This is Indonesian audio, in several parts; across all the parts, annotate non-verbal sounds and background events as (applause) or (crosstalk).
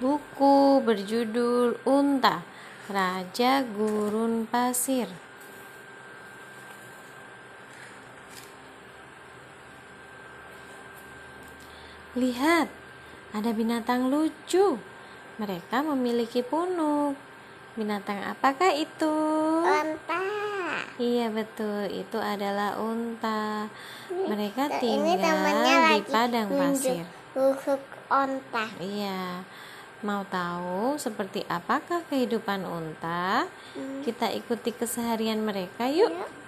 buku berjudul Unta, Raja Gurun Pasir. Lihat, ada binatang lucu. Mereka memiliki punuk. Binatang apakah itu? Unta. Iya betul, itu adalah unta. Mereka Ini tinggal di lagi padang pasir. Unta. Iya. Mau tahu seperti apakah kehidupan unta? Hmm. Kita ikuti keseharian mereka yuk. Yuk.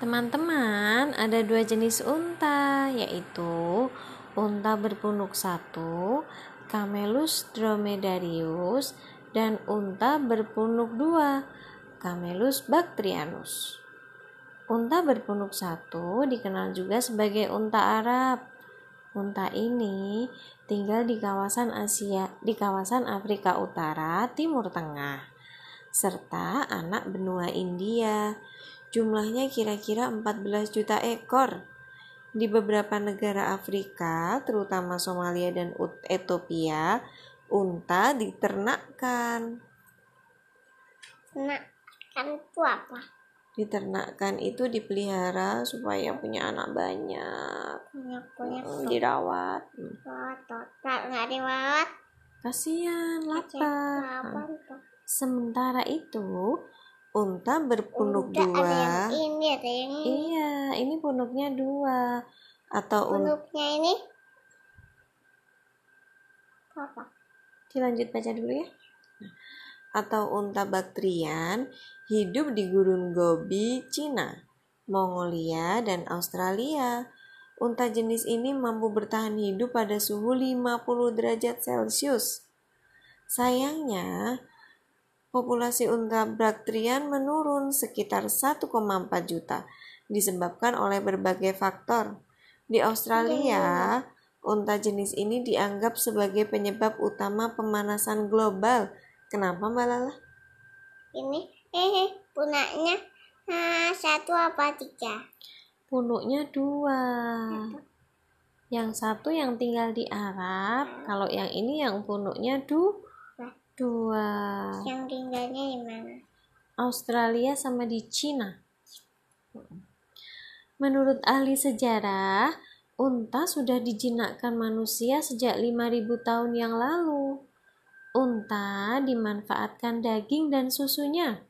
Teman-teman, ada dua jenis unta, yaitu unta berpunuk satu, Camelus dromedarius, dan unta berpunuk dua, Camelus bactrianus. Unta berpunuk satu dikenal juga sebagai unta Arab. Unta ini tinggal di kawasan Asia, di kawasan Afrika Utara, Timur Tengah, serta anak benua India. Jumlahnya kira-kira 14 juta ekor. Di beberapa negara Afrika, terutama Somalia dan Ethiopia, unta diternakkan. Nah, kan itu apa? Diternakkan itu dipelihara supaya punya anak banyak, Punya punya Hmm, dirawat. Hmm. nggak dirawat. Kasihan, lapar. Sementara itu, unta berpunuk ada dua. yang ini, ada yang ini. Iya, ini punuknya dua. Atau un- Punuknya ini apa? dilanjut baca dulu ya. Atau unta baktrian hidup di gurun Gobi, Cina, Mongolia, dan Australia. Unta jenis ini mampu bertahan hidup pada suhu 50 derajat Celcius. Sayangnya, populasi unta baktrian menurun sekitar 1,4 juta disebabkan oleh berbagai faktor. Di Australia, unta jenis ini dianggap sebagai penyebab utama pemanasan global. Kenapa Mbak Lala? Ini eh punaknya ah, satu apa tiga? Punuknya dua. Yang satu yang tinggal di Arab, kalau yang ini yang punuknya du dua. Yang tinggalnya di mana? Australia sama di Cina. Menurut ahli sejarah, unta sudah dijinakkan manusia sejak 5000 tahun yang lalu. Unta dimanfaatkan daging dan susunya.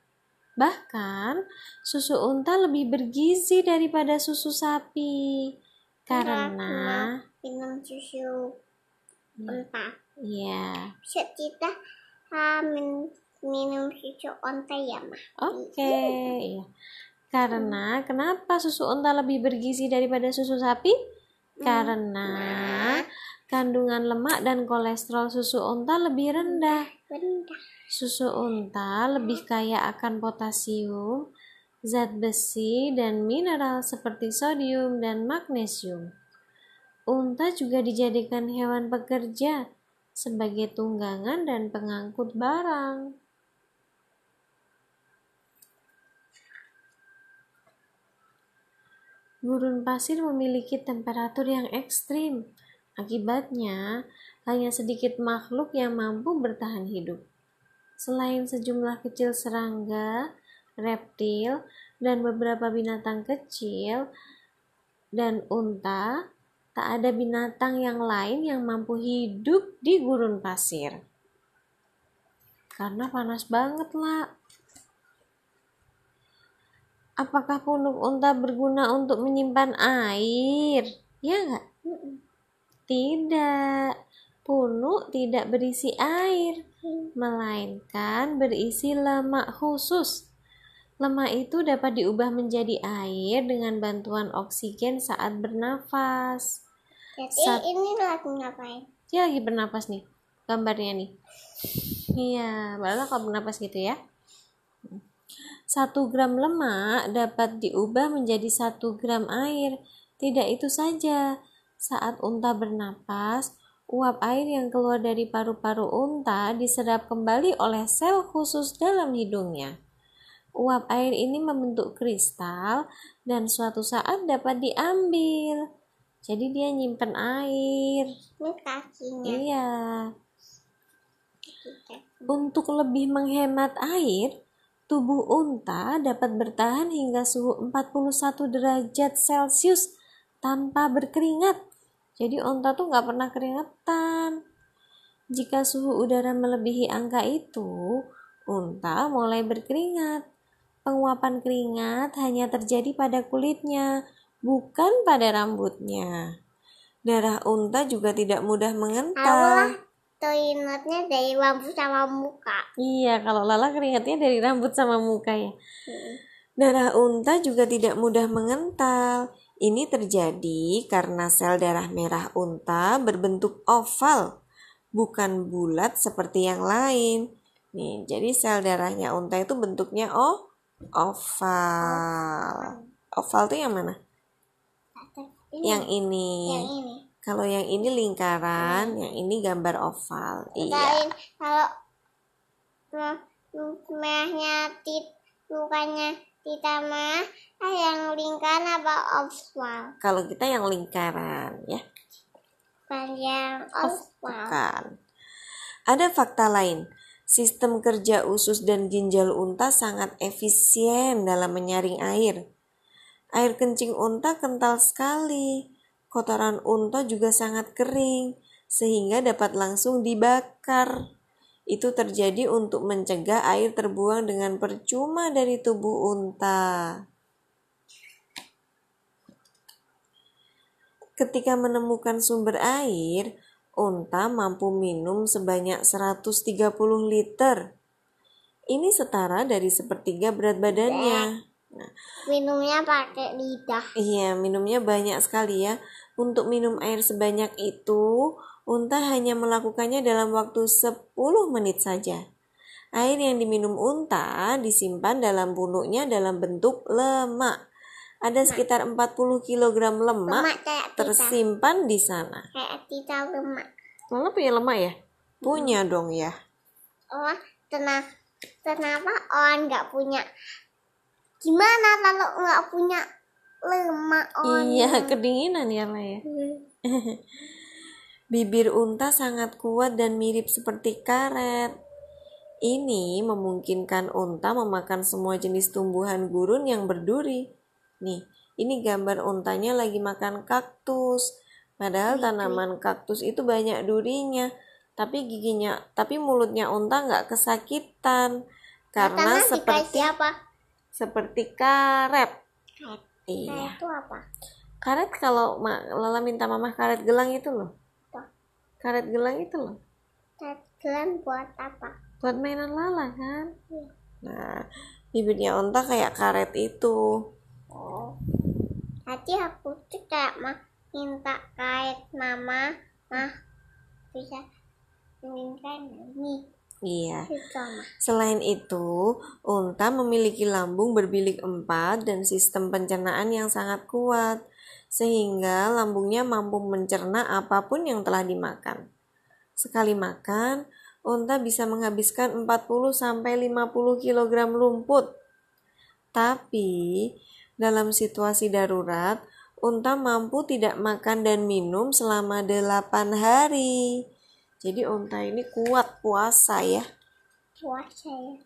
Bahkan, susu unta lebih bergizi daripada susu sapi. Karena, minum susu unta. ya, Bisa kita ah, min- minum susu unta ya mah? Oke, iya. Karena kenapa susu unta lebih bergizi daripada susu sapi? Karena kandungan lemak dan kolesterol susu unta lebih rendah. Susu unta lebih kaya akan potasium, zat besi, dan mineral seperti sodium dan magnesium. Unta juga dijadikan hewan pekerja sebagai tunggangan dan pengangkut barang. Gurun pasir memiliki temperatur yang ekstrim. Akibatnya, hanya sedikit makhluk yang mampu bertahan hidup. Selain sejumlah kecil serangga, reptil, dan beberapa binatang kecil, dan unta, tak ada binatang yang lain yang mampu hidup di gurun pasir. Karena panas banget lah. Apakah punuk unta berguna untuk menyimpan air? Ya nggak? Tidak. Punuk tidak berisi air, melainkan berisi lemak khusus. Lemak itu dapat diubah menjadi air dengan bantuan oksigen saat bernafas. Jadi Sat- ini lagi ngapain? Dia lagi bernapas nih, gambarnya nih. Iya, malah kalau bernapas gitu ya. Satu gram lemak dapat diubah menjadi satu gram air. Tidak itu saja, saat unta bernapas, uap air yang keluar dari paru-paru unta diserap kembali oleh sel khusus dalam hidungnya. Uap air ini membentuk kristal dan suatu saat dapat diambil. Jadi dia nyimpen air. Ini kakinya. Iya. Untuk lebih menghemat air, tubuh unta dapat bertahan hingga suhu 41 derajat Celcius tanpa berkeringat. Jadi unta tuh nggak pernah keringetan. Jika suhu udara melebihi angka itu, unta mulai berkeringat. Penguapan keringat hanya terjadi pada kulitnya, bukan pada rambutnya. Darah unta juga tidak mudah mengental. toiletnya dari rambut sama muka. Iya, kalau Lala keringatnya dari rambut sama muka ya. Hmm. Darah unta juga tidak mudah mengental. Ini terjadi karena sel darah merah unta berbentuk oval, bukan bulat seperti yang lain. Nih, jadi sel darahnya unta itu bentuknya oh oval. Oval tuh yang mana? Ini Yang ini. yang ini. Kalau yang ini lingkaran, yang ini gambar oval. Iya. Lain kalau me- me- merahnya tit bukannya ditambah ah, yang lingkaran apa oval Kalau kita yang lingkaran, ya. bukan yang oval Bukan. Ada fakta lain. Sistem kerja usus dan ginjal unta sangat efisien dalam menyaring air. Air kencing unta kental sekali. Kotoran unta juga sangat kering, sehingga dapat langsung dibakar. Itu terjadi untuk mencegah air terbuang dengan percuma dari tubuh unta. Ketika menemukan sumber air, unta mampu minum sebanyak 130 liter. Ini setara dari sepertiga berat badannya. minumnya pakai lidah Iya, minumnya banyak sekali ya. Untuk minum air sebanyak itu, unta hanya melakukannya dalam waktu 10 menit saja. Air yang diminum unta disimpan dalam punuknya dalam bentuk lemak. Ada sekitar 40 kg lemak lemak tersimpan di sana. kayak kita lemak Lala punya lemak ya? Punya dong ya. oh tenang kenapa orang nggak punya gimana kalau nggak punya lemak orang Iya, kedinginan ya lah ya. (laughs) Bibir unta sangat kuat dan mirip seperti karet. Ini memungkinkan unta memakan semua jenis tumbuhan gurun yang berduri. Nih, ini gambar untanya lagi makan kaktus. Padahal tanaman kaktus itu banyak durinya, tapi giginya, tapi mulutnya unta nggak kesakitan karena seperti apa seperti karet. karet Iya. itu apa Karet kalau Lala minta mama karet gelang itu loh. Karet gelang itu loh. karet gelang buat apa Buat mainan Lala kan. Iya. Nah, bibirnya unta kayak karet itu. Oh. Tadi aku tuh kayak mah minta kait mama, mah bisa minta ini Iya. Selain itu, unta memiliki lambung berbilik empat dan sistem pencernaan yang sangat kuat, sehingga lambungnya mampu mencerna apa pun yang telah dimakan. Sekali makan, unta bisa menghabiskan 40-50 kg lumput. Tapi, dalam situasi darurat, unta mampu tidak makan dan minum selama 8 hari. Jadi unta ini kuat puasa ya. Puasa ya.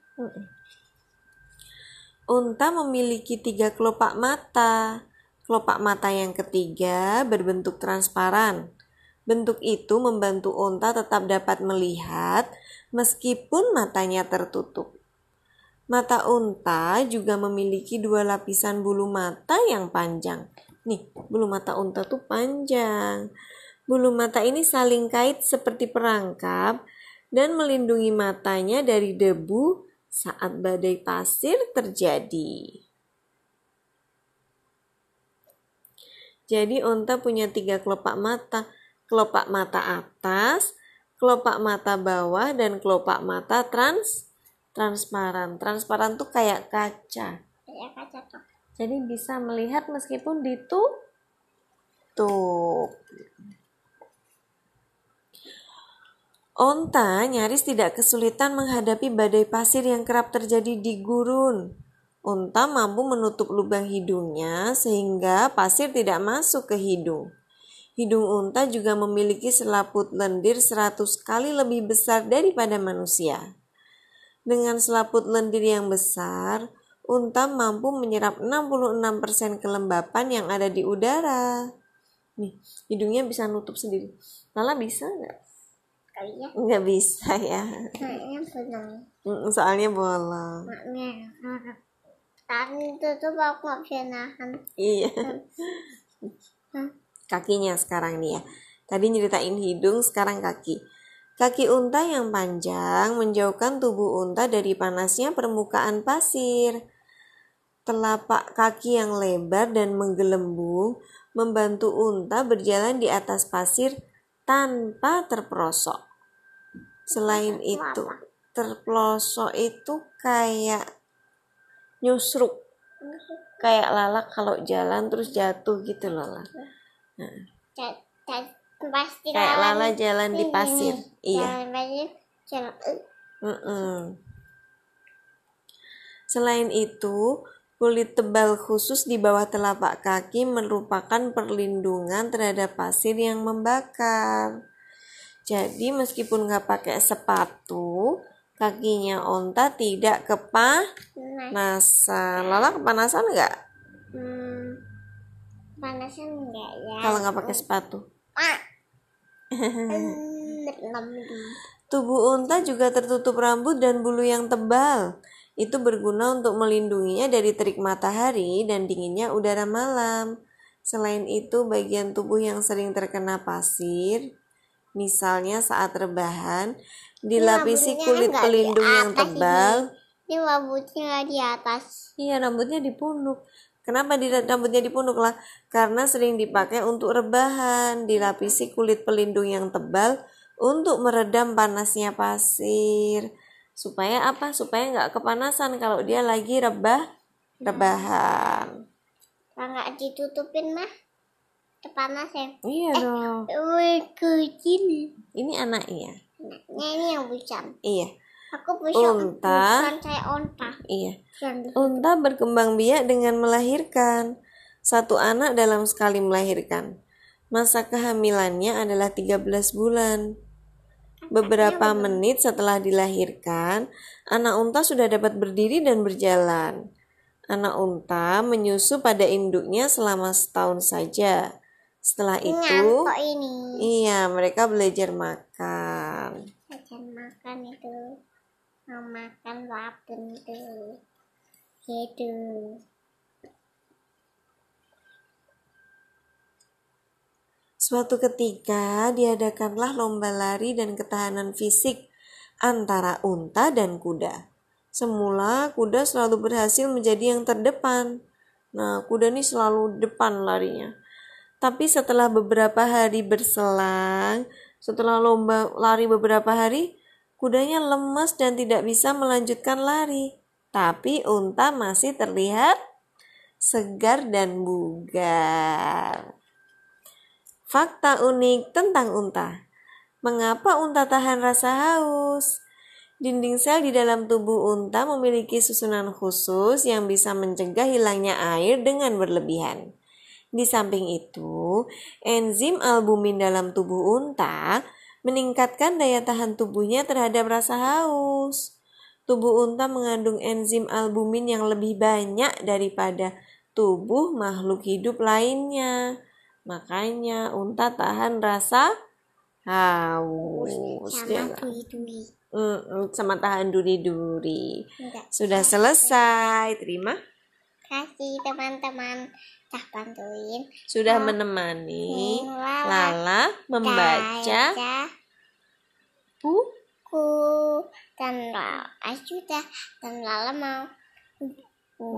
Unta memiliki tiga kelopak mata. Kelopak mata yang ketiga berbentuk transparan. Bentuk itu membantu unta tetap dapat melihat meskipun matanya tertutup. Mata unta juga memiliki dua lapisan bulu mata yang panjang. Nih, bulu mata unta tuh panjang. Bulu mata ini saling kait seperti perangkap dan melindungi matanya dari debu saat badai pasir terjadi. Jadi unta punya tiga kelopak mata. Kelopak mata atas, kelopak mata bawah, dan kelopak mata trans transparan. Transparan tuh kayak kaca. Kayak kaca tuh. Jadi bisa melihat meskipun ditutup. Onta nyaris tidak kesulitan menghadapi badai pasir yang kerap terjadi di gurun. Onta mampu menutup lubang hidungnya sehingga pasir tidak masuk ke hidung. Hidung unta juga memiliki selaput lendir 100 kali lebih besar daripada manusia. Dengan selaput lendir yang besar, unta mampu menyerap 66% kelembapan yang ada di udara. Nih, hidungnya bisa nutup sendiri. Lala bisa nggak? Kayaknya Nggak bisa ya. kayaknya belum. Mm, Soalnya bolong. Maknya. Tadi tutup aku nggak bisa nahan. Iya. Kakinya sekarang nih ya. Tadi nyeritain hidung, sekarang kaki. Kaki unta yang panjang menjauhkan tubuh unta dari panasnya permukaan pasir. Telapak kaki yang lebar dan menggelembung membantu unta berjalan di atas pasir tanpa terperosok. Selain itu, terpelosok itu kayak nyusruk, kayak lalak kalau jalan terus jatuh gitu loh. Lala. Pasti Kayak lala jalan di ini, pasir. Iya. Jalan. Jalan. Selain itu, kulit tebal khusus di bawah telapak kaki merupakan perlindungan terhadap pasir yang membakar. Jadi meskipun nggak pakai sepatu, kakinya onta tidak kepanasan. Lala kepanasan nggak hmm, panasan enggak ya? kalau nggak pakai sepatu? Ah. Tubuh unta juga tertutup rambut dan bulu yang tebal. Itu berguna untuk melindunginya dari terik matahari dan dinginnya udara malam. Selain itu, bagian tubuh yang sering terkena pasir, misalnya saat rebahan, dilapisi rambutnya kulit di pelindung yang tebal. Ini rambutnya nggak di atas. Iya, rambutnya dipunuk. Kenapa di rambutnya dipunuk lah? Karena sering dipakai untuk rebahan, dilapisi kulit pelindung yang tebal untuk meredam panasnya pasir. Supaya apa? Supaya nggak kepanasan kalau dia lagi rebah rebahan. Kalau nggak ditutupin mah panas ya. Iya dong. Wih, kecil. Ini anaknya. Nah, ini yang bucan. Iya, Aku bisa Unta. bukan saya onta. iya. Unta berkembang biak dengan melahirkan. Satu anak dalam sekali melahirkan. Masa kehamilannya adalah 13 bulan. Beberapa menit setelah dilahirkan, anak unta sudah dapat berdiri dan berjalan. Anak unta menyusu pada induknya selama setahun saja. Setelah itu, nyampe ini. iya, mereka belajar makan. Akan makan itu. Mau makan wapun itu. Gitu. Suatu ketika diadakanlah lomba lari dan ketahanan fisik antara unta dan kuda. Semula kuda selalu berhasil menjadi yang terdepan. Nah, kuda ini selalu depan larinya. Tapi setelah beberapa hari berselang, setelah lomba lari beberapa hari, kudanya lemas dan tidak bisa melanjutkan lari. Tapi unta masih terlihat segar dan bugar. Fakta unik tentang unta. Mengapa unta tahan rasa haus? Dinding sel di dalam tubuh unta memiliki susunan khusus yang bisa mencegah hilangnya air dengan berlebihan. Di samping itu, enzim albumin dalam tubuh unta meningkatkan daya tahan tubuhnya terhadap rasa haus. Tubuh unta mengandung enzim albumin yang lebih banyak daripada tubuh makhluk hidup lainnya. Makanya unta tahan rasa haus. Sama nggak- duri-duri. Mm, mm, sama tahan duri-duri. Sudah selesai. Terima. Kasih teman-teman. Telah bantuin. Sudah Oh. menemani Lala Lala membaca baca buku. dan Lala sudah. Dan Lala mau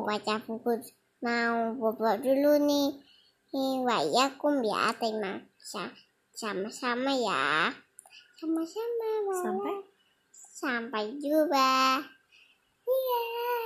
baca buku. Mau bobo dulu nih. Nih waya kumbia terima. Sa- sama-sama ya. Sama-sama Lala. Sampai. Sampai jumpa. Iya